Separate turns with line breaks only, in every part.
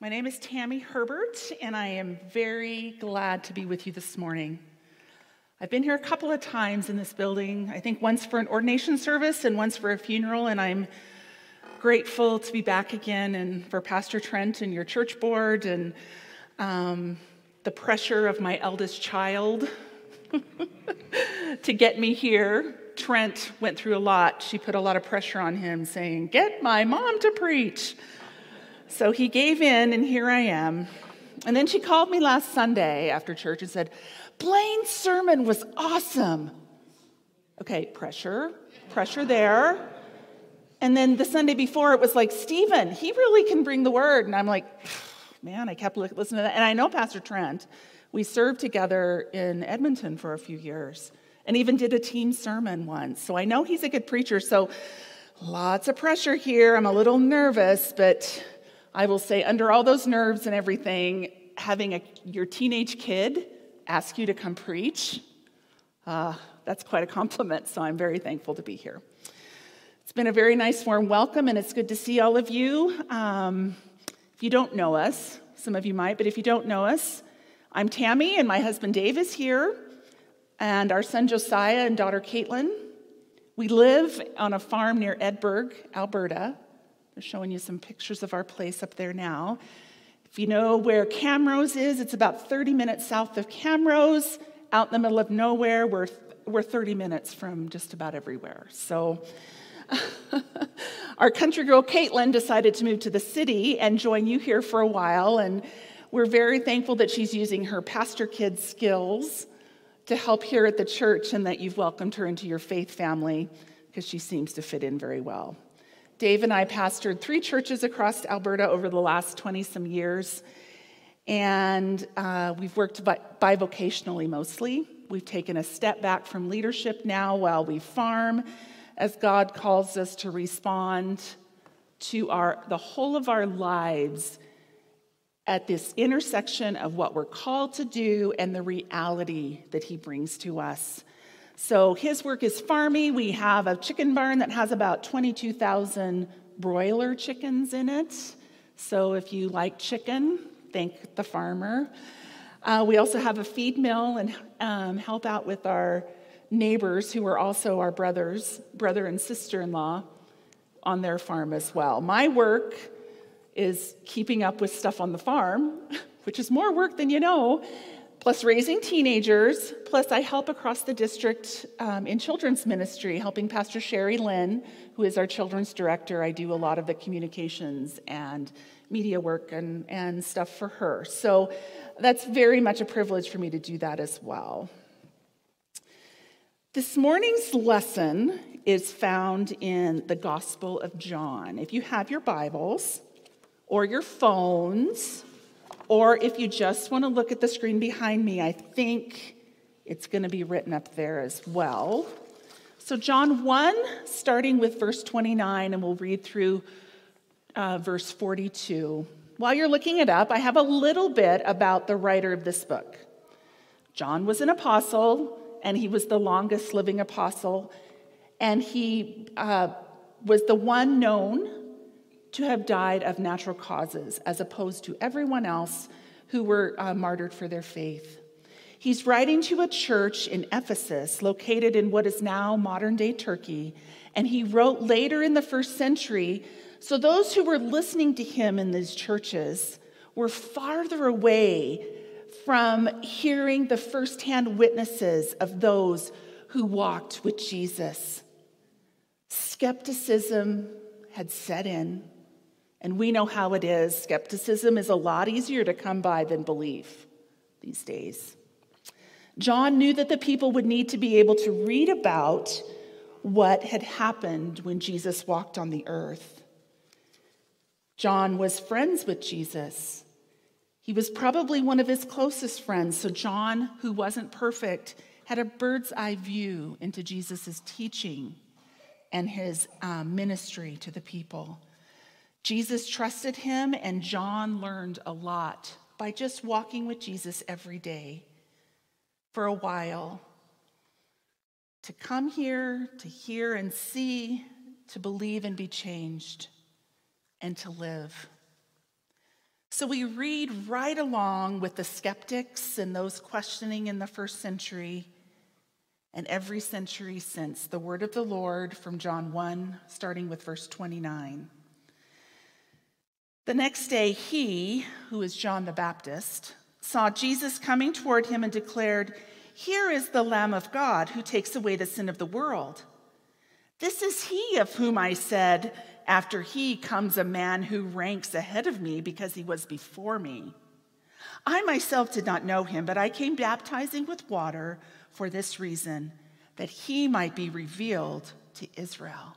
My name is Tammy Herbert, and I am very glad to be with you this morning. I've been here a couple of times in this building, I think once for an ordination service and once for a funeral, and I'm grateful to be back again and for Pastor Trent and your church board and um, the pressure of my eldest child to get me here. Trent went through a lot. She put a lot of pressure on him, saying, Get my mom to preach. So he gave in, and here I am. And then she called me last Sunday after church and said, Blaine's sermon was awesome. Okay, pressure, pressure there. And then the Sunday before, it was like, Stephen, he really can bring the word. And I'm like, man, I kept listening to that. And I know Pastor Trent. We served together in Edmonton for a few years and even did a team sermon once. So I know he's a good preacher. So lots of pressure here. I'm a little nervous, but I will say, under all those nerves and everything, having a, your teenage kid ask you to come preach, uh, that's quite a compliment. So I'm very thankful to be here. It's been a very nice, warm welcome, and it's good to see all of you. Um, if you don't know us, some of you might, but if you don't know us, I'm Tammy, and my husband Dave is here and our son Josiah and daughter Caitlin. We live on a farm near Edberg, Alberta. They're showing you some pictures of our place up there now. If you know where Camrose is, it's about 30 minutes south of Camrose, out in the middle of nowhere. We're, we're 30 minutes from just about everywhere. So, our country girl Caitlin decided to move to the city and join you here for a while. And we're very thankful that she's using her pastor kid skills to help here at the church and that you've welcomed her into your faith family because she seems to fit in very well. Dave and I pastored three churches across Alberta over the last 20 some years, and uh, we've worked bivocationally mostly. We've taken a step back from leadership now while we farm as God calls us to respond to our, the whole of our lives at this intersection of what we're called to do and the reality that he brings to us. So his work is farmy. We have a chicken barn that has about 22,000 broiler chickens in it. So if you like chicken, thank the farmer. Uh, we also have a feed mill and um, help out with our neighbors who are also our brothers, brother and sister in law, on their farm as well. My work is keeping up with stuff on the farm, which is more work than you know, plus raising teenagers. Plus, I help across the district um, in children's ministry, helping Pastor Sherry Lynn, who is our children's director. I do a lot of the communications and media work and, and stuff for her. So that's very much a privilege for me to do that as well. This morning's lesson is found in the Gospel of John. If you have your Bibles, or your phones, or if you just want to look at the screen behind me, I think it's going to be written up there as well. So, John 1, starting with verse 29, and we'll read through uh, verse 42. While you're looking it up, I have a little bit about the writer of this book. John was an apostle, and he was the longest living apostle, and he uh, was the one known to have died of natural causes, as opposed to everyone else who were uh, martyred for their faith. He's writing to a church in Ephesus, located in what is now modern day Turkey, and he wrote later in the first century. So those who were listening to him in these churches were farther away from hearing the firsthand witnesses of those who walked with Jesus. Skepticism had set in. And we know how it is. Skepticism is a lot easier to come by than belief these days. John knew that the people would need to be able to read about what had happened when Jesus walked on the earth. John was friends with Jesus. He was probably one of his closest friends. So, John, who wasn't perfect, had a bird's eye view into Jesus' teaching and his um, ministry to the people. Jesus trusted him, and John learned a lot by just walking with Jesus every day for a while. To come here, to hear and see, to believe and be changed. and to live. So we read right along with the skeptics and those questioning in the first century and every century since the word of the Lord from John 1, starting with verse 29. The next day, he, who is John the Baptist, saw Jesus coming toward him and declared, Here is the Lamb of God who takes away the sin of the world. This is he of whom I said, After he comes a man who ranks ahead of me because he was before me. I myself did not know him, but I came baptizing with water for this reason, that he might be revealed to Israel.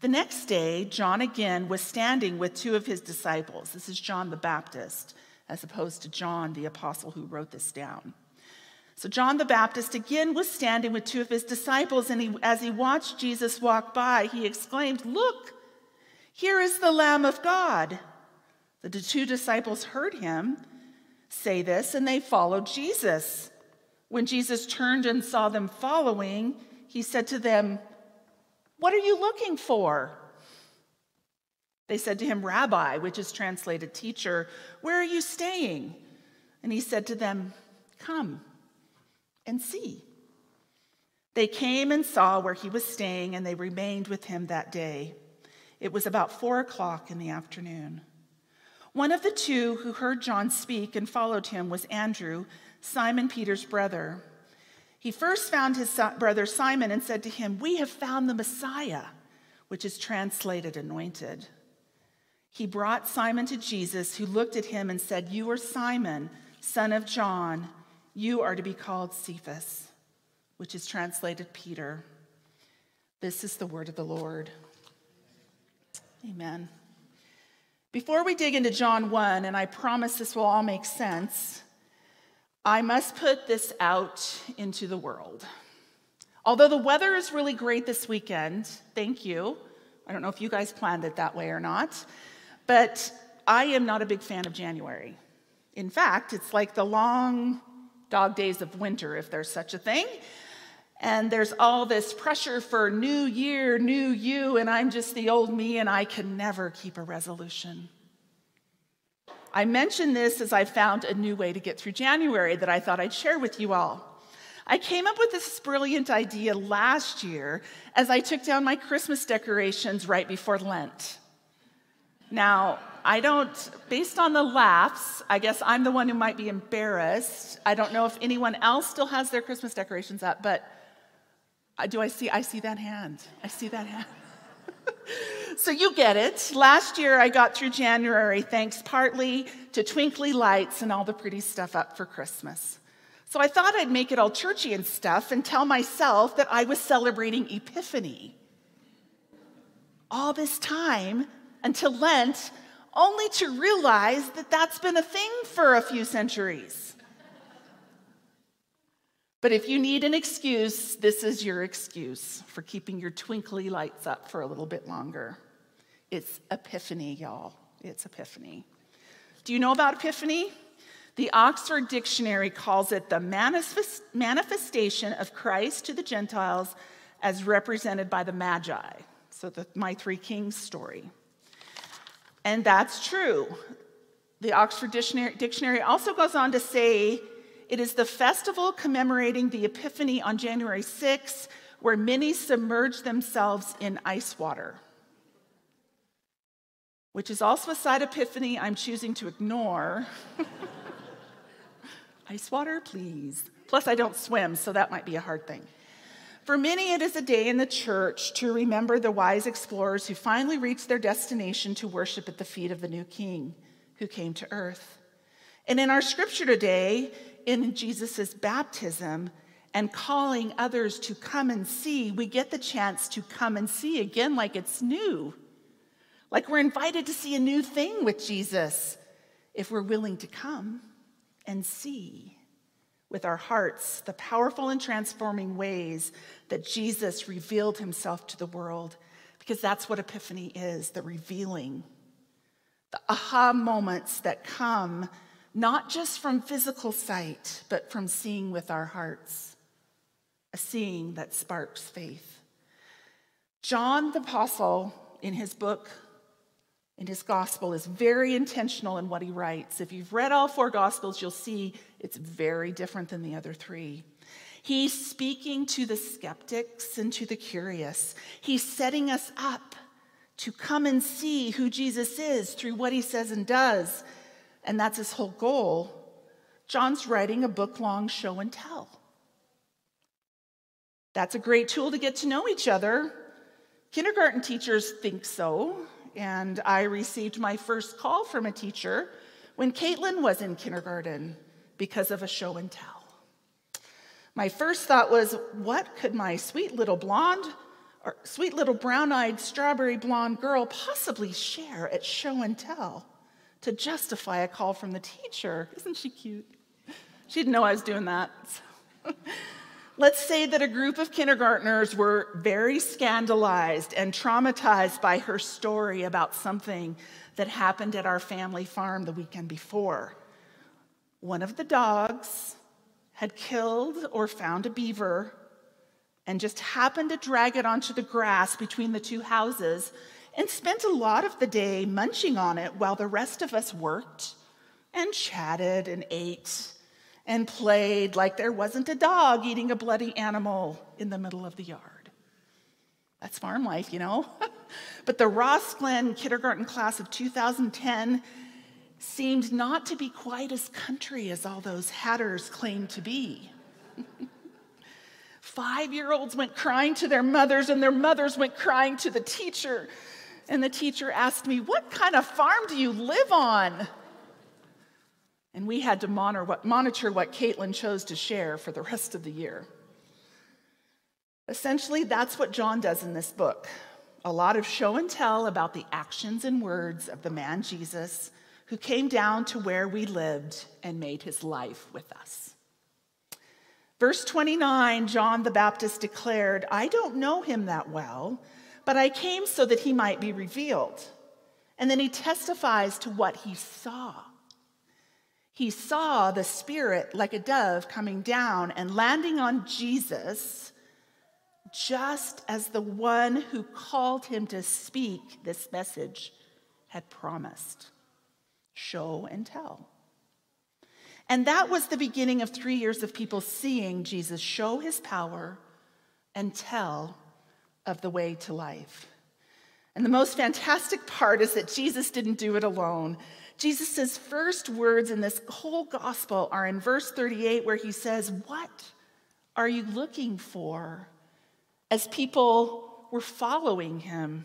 The next day, John again was standing with two of his disciples. This is John the Baptist, as opposed to John the apostle who wrote this down. So, John the Baptist again was standing with two of his disciples, and he, as he watched Jesus walk by, he exclaimed, Look, here is the Lamb of God. The two disciples heard him say this, and they followed Jesus. When Jesus turned and saw them following, he said to them, what are you looking for? They said to him, Rabbi, which is translated teacher, where are you staying? And he said to them, Come and see. They came and saw where he was staying, and they remained with him that day. It was about four o'clock in the afternoon. One of the two who heard John speak and followed him was Andrew, Simon Peter's brother. He first found his brother Simon and said to him, We have found the Messiah, which is translated anointed. He brought Simon to Jesus, who looked at him and said, You are Simon, son of John. You are to be called Cephas, which is translated Peter. This is the word of the Lord. Amen. Before we dig into John 1, and I promise this will all make sense, I must put this out into the world. Although the weather is really great this weekend, thank you. I don't know if you guys planned it that way or not, but I am not a big fan of January. In fact, it's like the long dog days of winter, if there's such a thing. And there's all this pressure for new year, new you, and I'm just the old me, and I can never keep a resolution. I mention this as I found a new way to get through January that I thought I'd share with you all. I came up with this brilliant idea last year as I took down my Christmas decorations right before Lent. Now, I don't, based on the laughs, I guess I'm the one who might be embarrassed. I don't know if anyone else still has their Christmas decorations up, but uh, do I see? I see that hand. I see that hand. so you get it. Last year I got through January thanks partly to twinkly lights and all the pretty stuff up for Christmas. So I thought I'd make it all churchy and stuff and tell myself that I was celebrating Epiphany. All this time until Lent, only to realize that that's been a thing for a few centuries. But if you need an excuse, this is your excuse for keeping your twinkly lights up for a little bit longer. It's Epiphany, y'all. It's Epiphany. Do you know about Epiphany? The Oxford Dictionary calls it the manifest, manifestation of Christ to the Gentiles as represented by the Magi. So, the My Three Kings story. And that's true. The Oxford Dictionary, Dictionary also goes on to say it is the festival commemorating the Epiphany on January 6, where many submerge themselves in ice water, which is also a side epiphany I'm choosing to ignore. ice water, please. Plus, I don't swim, so that might be a hard thing. For many, it is a day in the church to remember the wise explorers who finally reached their destination to worship at the feet of the new king who came to earth. And in our scripture today, in Jesus' baptism and calling others to come and see, we get the chance to come and see again like it's new. Like we're invited to see a new thing with Jesus if we're willing to come and see with our hearts the powerful and transforming ways that Jesus revealed himself to the world, because that's what Epiphany is the revealing, the aha moments that come not just from physical sight, but from seeing with our hearts, a seeing that sparks faith. John the Apostle, in his book, in his gospel, is very intentional in what he writes. If you've read all four gospels, you'll see it's very different than the other three. He's speaking to the skeptics and to the curious. He's setting us up to come and see who Jesus is through what he says and does. And that's his whole goal. John's writing a book long show and tell. That's a great tool to get to know each other. Kindergarten teachers think so. And I received my first call from a teacher when Caitlin was in kindergarten because of a show and tell. My first thought was, what could my sweet little blonde or sweet little brown eyed strawberry blonde girl possibly share at show and tell to justify a call from the teacher? Isn't she cute? She didn't know I was doing that. Let's say that a group of kindergartners were very scandalized and traumatized by her story about something that happened at our family farm the weekend before. One of the dogs had killed or found a beaver and just happened to drag it onto the grass between the two houses and spent a lot of the day munching on it while the rest of us worked and chatted and ate and played like there wasn't a dog eating a bloody animal in the middle of the yard. That's farm life, you know? but the Ross Glen kindergarten class of 2010 seemed not to be quite as country as all those hatters claimed to be. Five year olds went crying to their mothers, and their mothers went crying to the teacher. And the teacher asked me, What kind of farm do you live on? And we had to monitor what, monitor what Caitlin chose to share for the rest of the year. Essentially, that's what John does in this book a lot of show and tell about the actions and words of the man Jesus who came down to where we lived and made his life with us. Verse 29, John the Baptist declared, I don't know him that well, but I came so that he might be revealed. And then he testifies to what he saw. He saw the Spirit like a dove coming down and landing on Jesus, just as the one who called him to speak this message had promised show and tell. And that was the beginning of three years of people seeing Jesus show his power and tell of the way to life. And the most fantastic part is that Jesus didn't do it alone. Jesus' first words in this whole gospel are in verse 38, where he says, What are you looking for? As people were following him.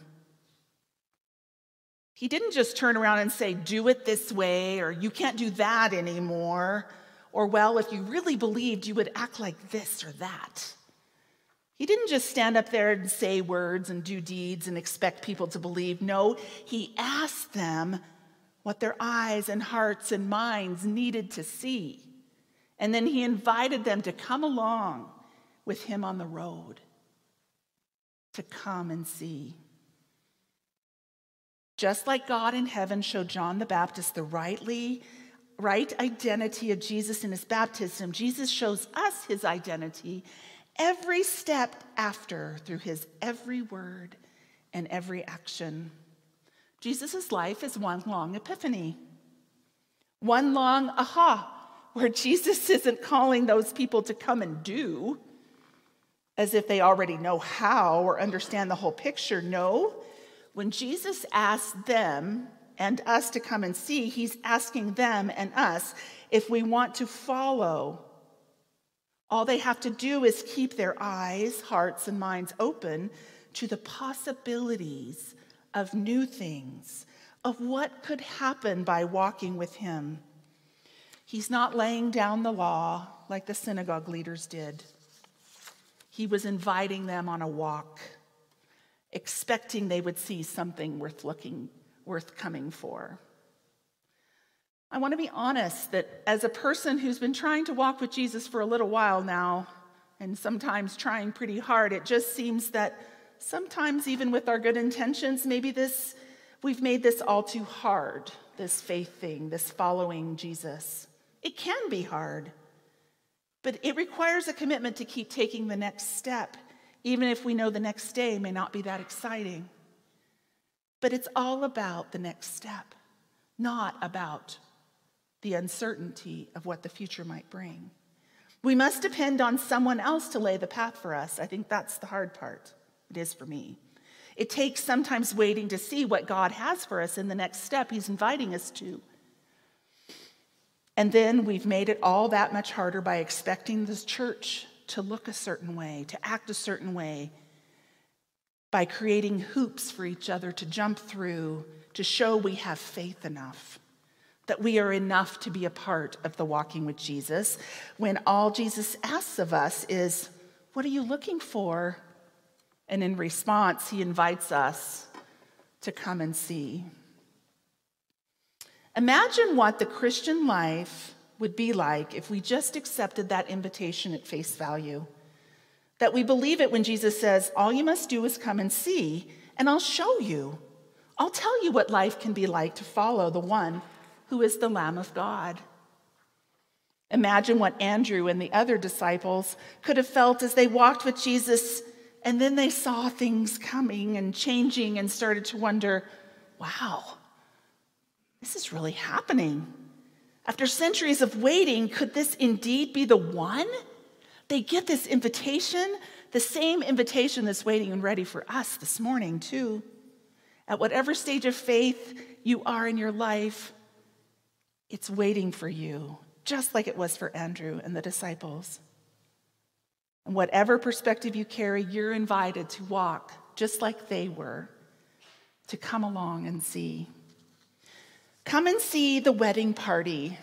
He didn't just turn around and say, Do it this way, or you can't do that anymore, or well, if you really believed, you would act like this or that. He didn't just stand up there and say words and do deeds and expect people to believe. No, he asked them what their eyes and hearts and minds needed to see. And then he invited them to come along with him on the road, to come and see. Just like God in heaven showed John the Baptist the rightly right identity of Jesus in his baptism, Jesus shows us his identity every step after through his every word and every action. Jesus' life is one long epiphany, one long aha, where Jesus isn't calling those people to come and do as if they already know how or understand the whole picture. No, when Jesus asks them and us to come and see, he's asking them and us if we want to follow. All they have to do is keep their eyes, hearts, and minds open to the possibilities of new things, of what could happen by walking with him. He's not laying down the law like the synagogue leaders did. He was inviting them on a walk, expecting they would see something worth looking, worth coming for. I want to be honest that as a person who's been trying to walk with Jesus for a little while now, and sometimes trying pretty hard, it just seems that sometimes, even with our good intentions, maybe this we've made this all too hard, this faith thing, this following Jesus. It can be hard, but it requires a commitment to keep taking the next step, even if we know the next day may not be that exciting. But it's all about the next step, not about the uncertainty of what the future might bring. We must depend on someone else to lay the path for us. I think that's the hard part. It is for me. It takes sometimes waiting to see what God has for us in the next step He's inviting us to. And then we've made it all that much harder by expecting this church to look a certain way, to act a certain way, by creating hoops for each other to jump through to show we have faith enough that we are enough to be a part of the walking with Jesus, when all Jesus asks of us is, What are you looking for? And in response, he invites us to come and see. Imagine what the Christian life would be like if we just accepted that invitation at face value. That we believe it when Jesus says, All you must do is come and see, and I'll show you. I'll tell you what life can be like to follow the one who is the Lamb of God. Imagine what Andrew and the other disciples could have felt as they walked with Jesus and then they saw things coming and changing and started to wonder wow, this is really happening. After centuries of waiting, could this indeed be the one? They get this invitation, the same invitation that's waiting and ready for us this morning, too. At whatever stage of faith you are in your life, it's waiting for you, just like it was for Andrew and the disciples. And whatever perspective you carry, you're invited to walk just like they were, to come along and see. Come and see the wedding party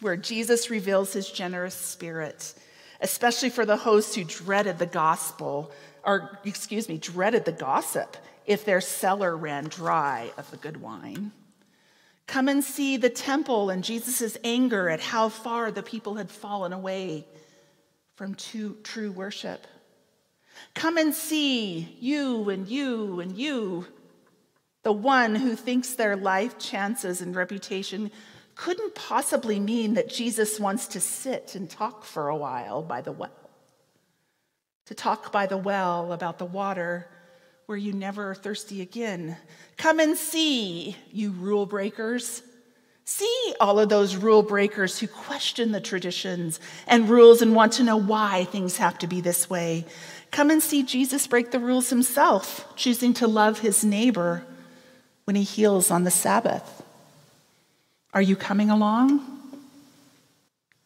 where Jesus reveals his generous spirit, especially for the hosts who dreaded the gospel, or excuse me, dreaded the gossip if their cellar ran dry of the good wine. Come and see the temple and Jesus' anger at how far the people had fallen away from true worship. Come and see you and you and you, the one who thinks their life chances and reputation couldn't possibly mean that Jesus wants to sit and talk for a while by the well. To talk by the well about the water where you never are thirsty again. Come and see, you rule breakers. See all of those rule breakers who question the traditions and rules and want to know why things have to be this way. Come and see Jesus break the rules himself, choosing to love his neighbor when he heals on the Sabbath. Are you coming along?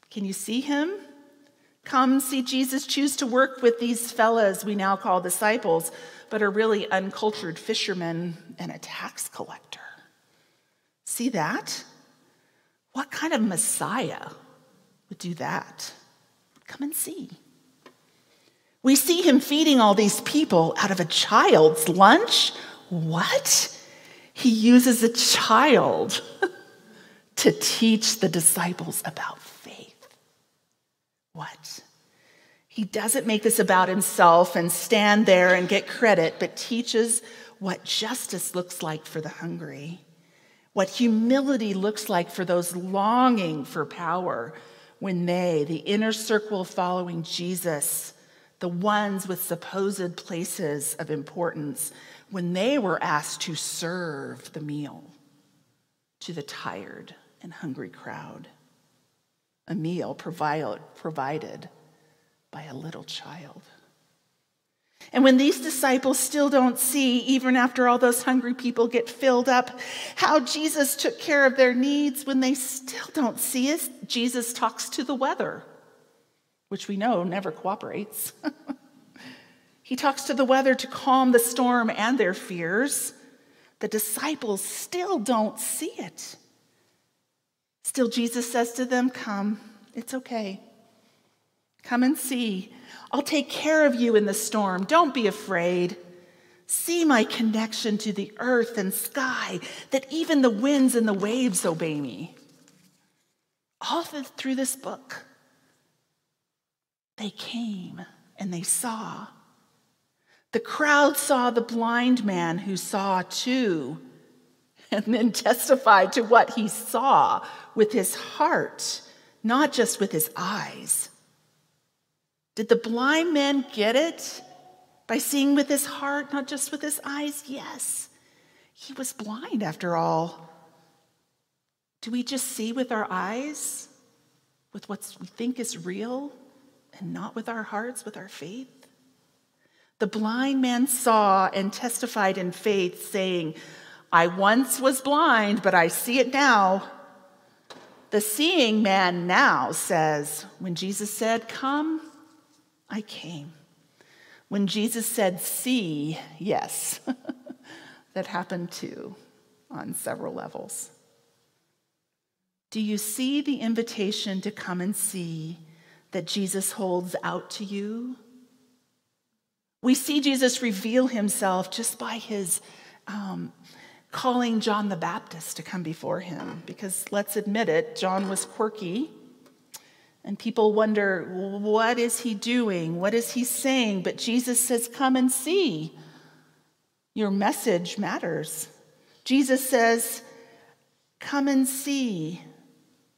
Can you see him? Come see Jesus choose to work with these fellas we now call disciples but a really uncultured fisherman and a tax collector. See that? What kind of Messiah would do that? Come and see. We see him feeding all these people out of a child's lunch. What? He uses a child to teach the disciples about faith. What? He doesn't make this about himself and stand there and get credit, but teaches what justice looks like for the hungry, what humility looks like for those longing for power when they, the inner circle following Jesus, the ones with supposed places of importance, when they were asked to serve the meal to the tired and hungry crowd. A meal provided by a little child. And when these disciples still don't see, even after all those hungry people get filled up, how Jesus took care of their needs, when they still don't see it, Jesus talks to the weather, which we know never cooperates. he talks to the weather to calm the storm and their fears. The disciples still don't see it. Still, Jesus says to them, Come, it's okay. Come and see. I'll take care of you in the storm. Don't be afraid. See my connection to the earth and sky, that even the winds and the waves obey me. All through this book, they came and they saw. The crowd saw the blind man who saw too, and then testified to what he saw with his heart, not just with his eyes. Did the blind man get it by seeing with his heart, not just with his eyes? Yes. He was blind after all. Do we just see with our eyes, with what we think is real, and not with our hearts, with our faith? The blind man saw and testified in faith, saying, I once was blind, but I see it now. The seeing man now says, When Jesus said, Come, I came. When Jesus said, See, yes, that happened too on several levels. Do you see the invitation to come and see that Jesus holds out to you? We see Jesus reveal himself just by his um, calling John the Baptist to come before him. Because let's admit it, John was quirky and people wonder, what is he doing? What is he saying? But Jesus says, Come and see. Your message matters. Jesus says, Come and see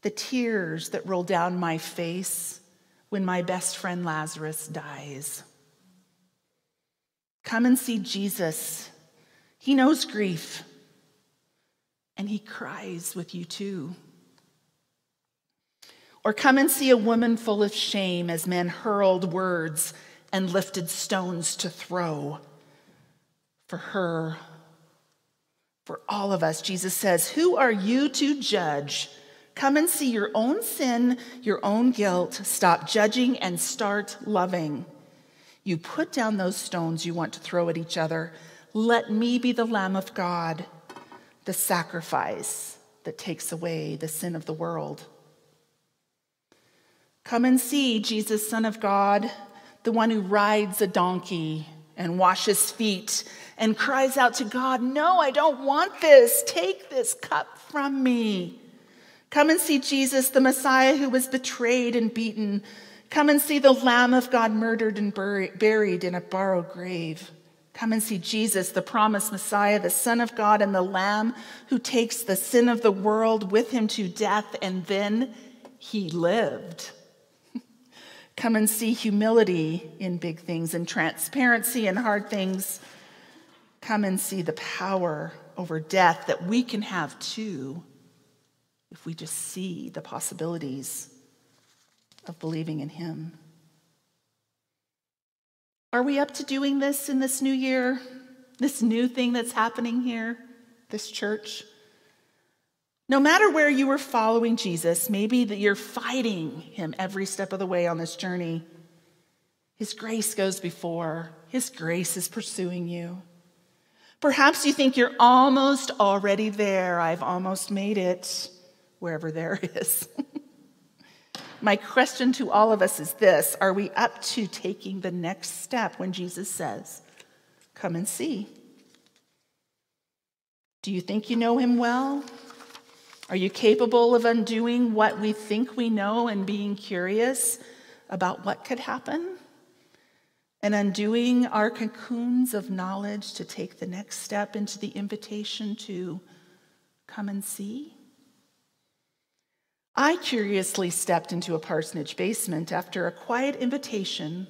the tears that roll down my face when my best friend Lazarus dies. Come and see Jesus. He knows grief, and he cries with you too. Or come and see a woman full of shame as men hurled words and lifted stones to throw. For her, for all of us, Jesus says, Who are you to judge? Come and see your own sin, your own guilt. Stop judging and start loving. You put down those stones you want to throw at each other. Let me be the Lamb of God, the sacrifice that takes away the sin of the world. Come and see Jesus, Son of God, the one who rides a donkey and washes feet and cries out to God, No, I don't want this. Take this cup from me. Come and see Jesus, the Messiah who was betrayed and beaten. Come and see the Lamb of God murdered and buried in a borrowed grave. Come and see Jesus, the promised Messiah, the Son of God, and the Lamb who takes the sin of the world with him to death, and then he lived. Come and see humility in big things and transparency in hard things. Come and see the power over death that we can have too if we just see the possibilities of believing in Him. Are we up to doing this in this new year? This new thing that's happening here, this church? No matter where you are following Jesus, maybe that you're fighting him every step of the way on this journey. His grace goes before, his grace is pursuing you. Perhaps you think you're almost already there. I've almost made it, wherever there is. My question to all of us is this Are we up to taking the next step when Jesus says, Come and see? Do you think you know him well? Are you capable of undoing what we think we know and being curious about what could happen? And undoing our cocoons of knowledge to take the next step into the invitation to come and see? I curiously stepped into a parsonage basement after a quiet invitation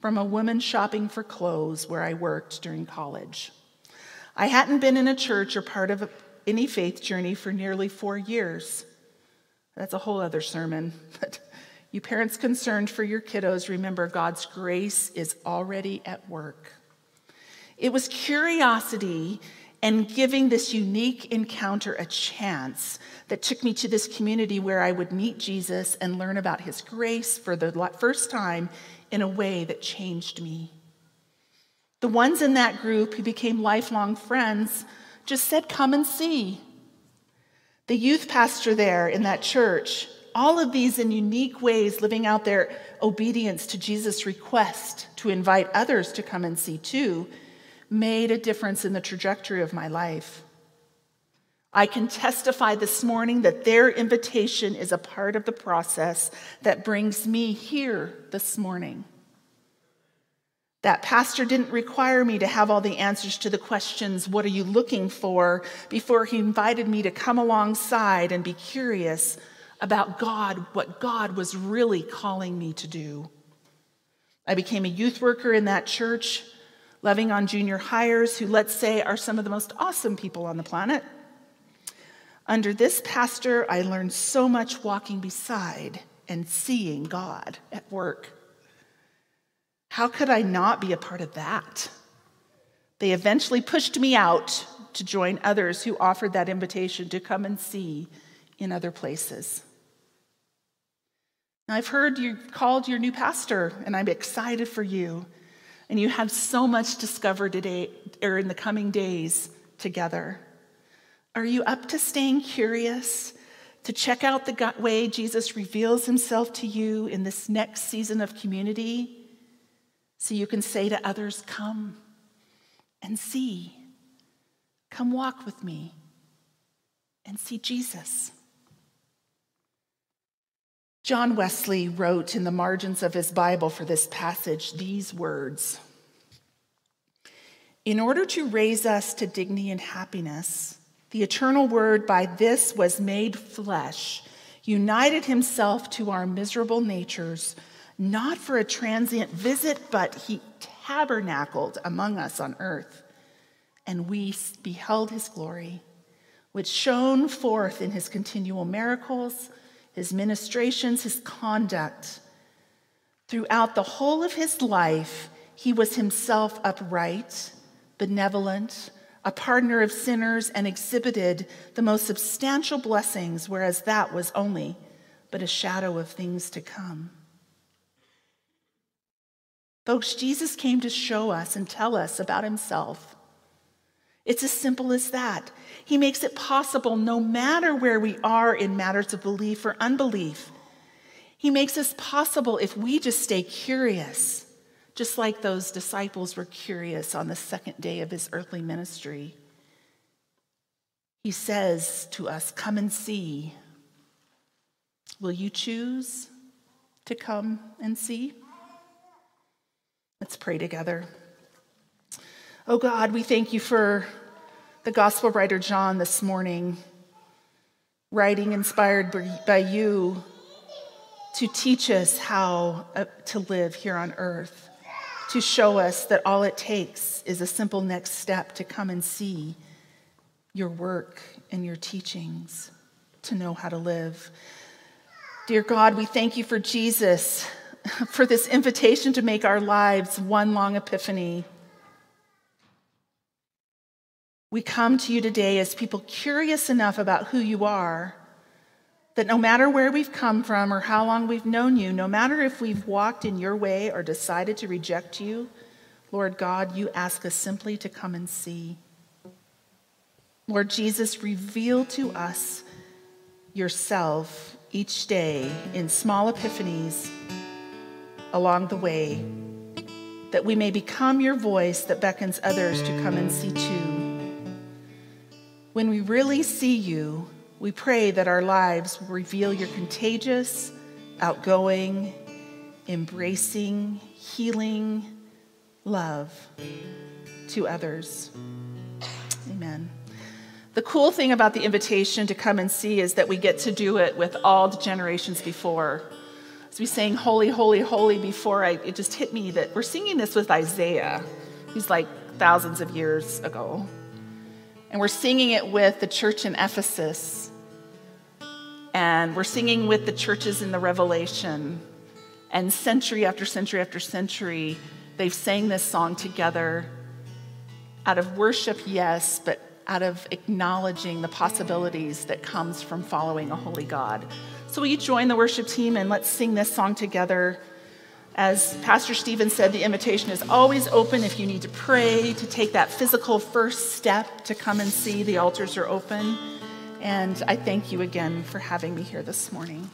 from a woman shopping for clothes where I worked during college. I hadn't been in a church or part of a any faith journey for nearly four years. That's a whole other sermon. But you parents concerned for your kiddos, remember God's grace is already at work. It was curiosity and giving this unique encounter a chance that took me to this community where I would meet Jesus and learn about his grace for the first time in a way that changed me. The ones in that group who became lifelong friends just said, Come and see. The youth pastor there in that church, all of these in unique ways living out their obedience to Jesus' request to invite others to come and see too, made a difference in the trajectory of my life. I can testify this morning that their invitation is a part of the process that brings me here this morning. That pastor didn't require me to have all the answers to the questions, What are you looking for? before he invited me to come alongside and be curious about God, what God was really calling me to do. I became a youth worker in that church, loving on junior hires, who, let's say, are some of the most awesome people on the planet. Under this pastor, I learned so much walking beside and seeing God at work. How could I not be a part of that? They eventually pushed me out to join others who offered that invitation to come and see in other places. Now, I've heard you called your new pastor, and I'm excited for you. And you have so much discovered today or in the coming days together. Are you up to staying curious, to check out the way Jesus reveals himself to you in this next season of community? So you can say to others, Come and see. Come walk with me and see Jesus. John Wesley wrote in the margins of his Bible for this passage these words In order to raise us to dignity and happiness, the eternal Word by this was made flesh, united himself to our miserable natures, not for a transient visit, but he tabernacled among us on earth. And we beheld his glory, which shone forth in his continual miracles, his ministrations, his conduct. Throughout the whole of his life, he was himself upright, benevolent, a partner of sinners, and exhibited the most substantial blessings, whereas that was only but a shadow of things to come. Folks, Jesus came to show us and tell us about himself. It's as simple as that. He makes it possible, no matter where we are in matters of belief or unbelief. He makes us possible if we just stay curious just like those disciples were curious on the second day of his earthly ministry. He says to us, Come and see. Will you choose to come and see? Let's pray together. Oh God, we thank you for the gospel writer John this morning, writing inspired by you to teach us how uh, to live here on earth to show us that all it takes is a simple next step to come and see your work and your teachings to know how to live. Dear God, we thank you for Jesus, for this invitation to make our lives one long epiphany. We come to you today as people curious enough about who you are that no matter where we've come from or how long we've known you, no matter if we've walked in your way or decided to reject you, Lord God, you ask us simply to come and see. Lord Jesus, reveal to us yourself each day in small epiphanies along the way, that we may become your voice that beckons others to come and see too. When we really see you, we pray that our lives will reveal your contagious, outgoing, embracing, healing love to others. Amen. The cool thing about the invitation to come and see is that we get to do it with all the generations before. As we sang Holy, Holy, Holy before, I, it just hit me that we're singing this with Isaiah. He's like thousands of years ago. And we're singing it with the church in Ephesus and we're singing with the churches in the Revelation. And century after century after century, they've sang this song together out of worship, yes, but out of acknowledging the possibilities that comes from following a holy God. So will you join the worship team and let's sing this song together? As Pastor Stephen said, the invitation is always open if you need to pray, to take that physical first step to come and see. The altars are open. And I thank you again for having me here this morning.